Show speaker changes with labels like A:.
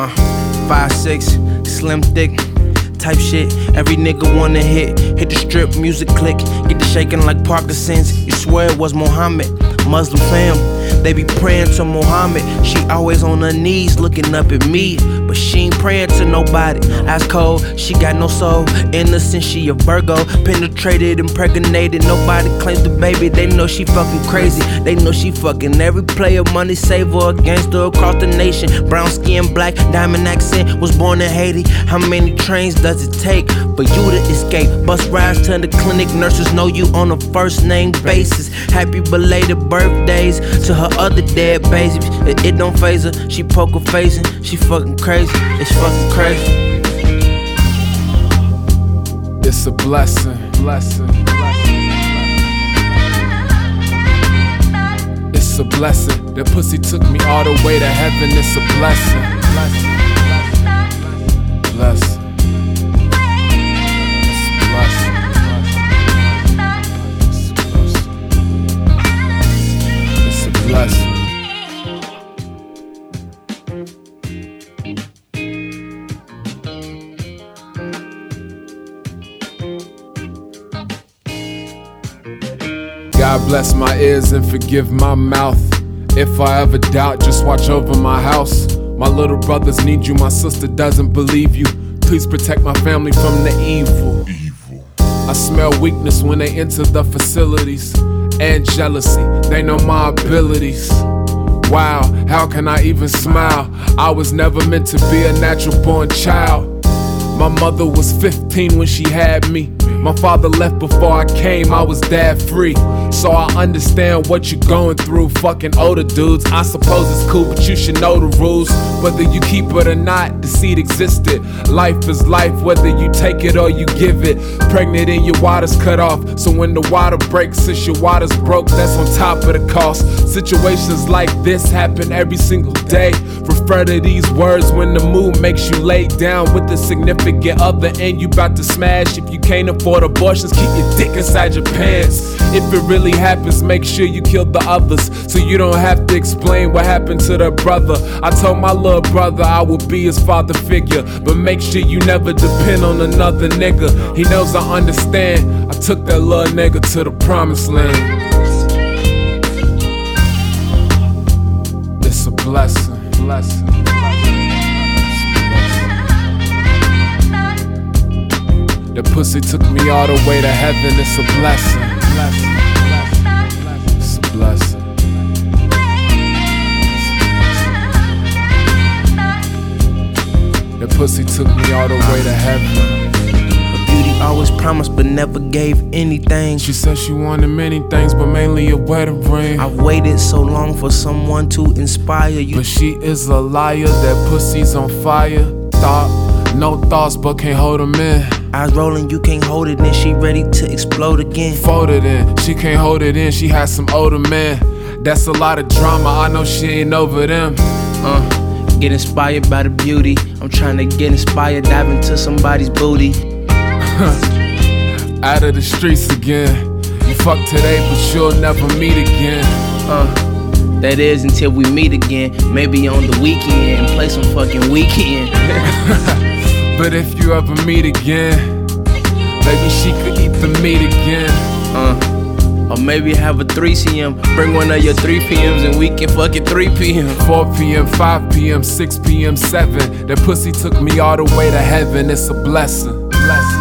A: Uh, five six, slim thick type shit. Every nigga wanna hit, hit the strip, music click, get the shaking like Parkinson's. You swear it was Mohammed, Muslim fam. They be praying to Muhammad. She always on her knees looking up at me. But she ain't praying to nobody. Ass cold, she got no soul. Innocent, she a Virgo. Penetrated, impregnated. Nobody claims the baby. They know she fucking crazy. They know she fucking every player, money saver, gangster across the nation. Brown skin, black, diamond accent. Was born in Haiti. How many trains does it take for you to escape? Bus rides to the clinic. Nurses know you on a first name basis. Happy belated birthdays to her other dead babies. It, it don't faze her. She poker facing. She fucking crazy. It's fucking crazy.
B: It's a blessing, blessing. It's a blessing. That pussy took me all the way to heaven. It's a blessing, blessing. God bless my ears and forgive my mouth. If I ever doubt, just watch over my house. My little brothers need you, my sister doesn't believe you. Please protect my family from the evil. I smell weakness when they enter the facilities and jealousy. They know my abilities. Wow, how can I even smile? I was never meant to be a natural born child. My mother was 15 when she had me. My father left before I came, I was dad free. So I understand what you're going through. Fucking older dudes, I suppose it's cool, but you should know the rules. Whether you keep it or not, the seed existed. Life is life, whether you take it or you give it. Pregnant and your water's cut off. So when the water breaks, since your water's broke, that's on top of the cost. Situations like this happen every single day. Refer to these words when the mood makes you lay down with the significant other and you about to smash. If you can't afford abortions, keep your dick inside your pants. If it really happens, make sure you kill the others so you don't have to explain what happened to their brother. I told my little brother I would be his father figure, but make sure you never depend on another nigga. He knows I understand. I took that little nigga to the promised land. It's a blessing, blessing. The pussy took me all the way to heaven. It's a blessing. It's a blessing. The pussy took me all the way to heaven.
A: Beauty always promised but never gave anything.
B: She said she wanted many things, but mainly a wedding ring.
A: I've waited so long for someone to inspire you.
B: But she is a liar, that pussy's on fire. Thought, no thoughts, but can't hold them in.
A: Eyes rolling, you can't hold it, in. she ready to explode again.
B: Folded in, she can't hold it in, she has some older men. That's a lot of drama, I know she ain't over them.
A: Uh, get inspired by the beauty. I'm trying to get inspired, dive into somebody's booty.
B: Out of the streets again. You fuck today, but you'll never meet again.
A: Uh, that is until we meet again. Maybe on the weekend, play some fucking Weeknd.
B: But if you ever meet again, maybe she could eat the meat again.
A: Uh, or maybe have a 3 cm. Bring one of your 3 PMs and we can fuck it 3 PM.
B: 4 p.m., 5 p.m., 6 p.m., 7. That pussy took me all the way to heaven. It's a blessing. blessing.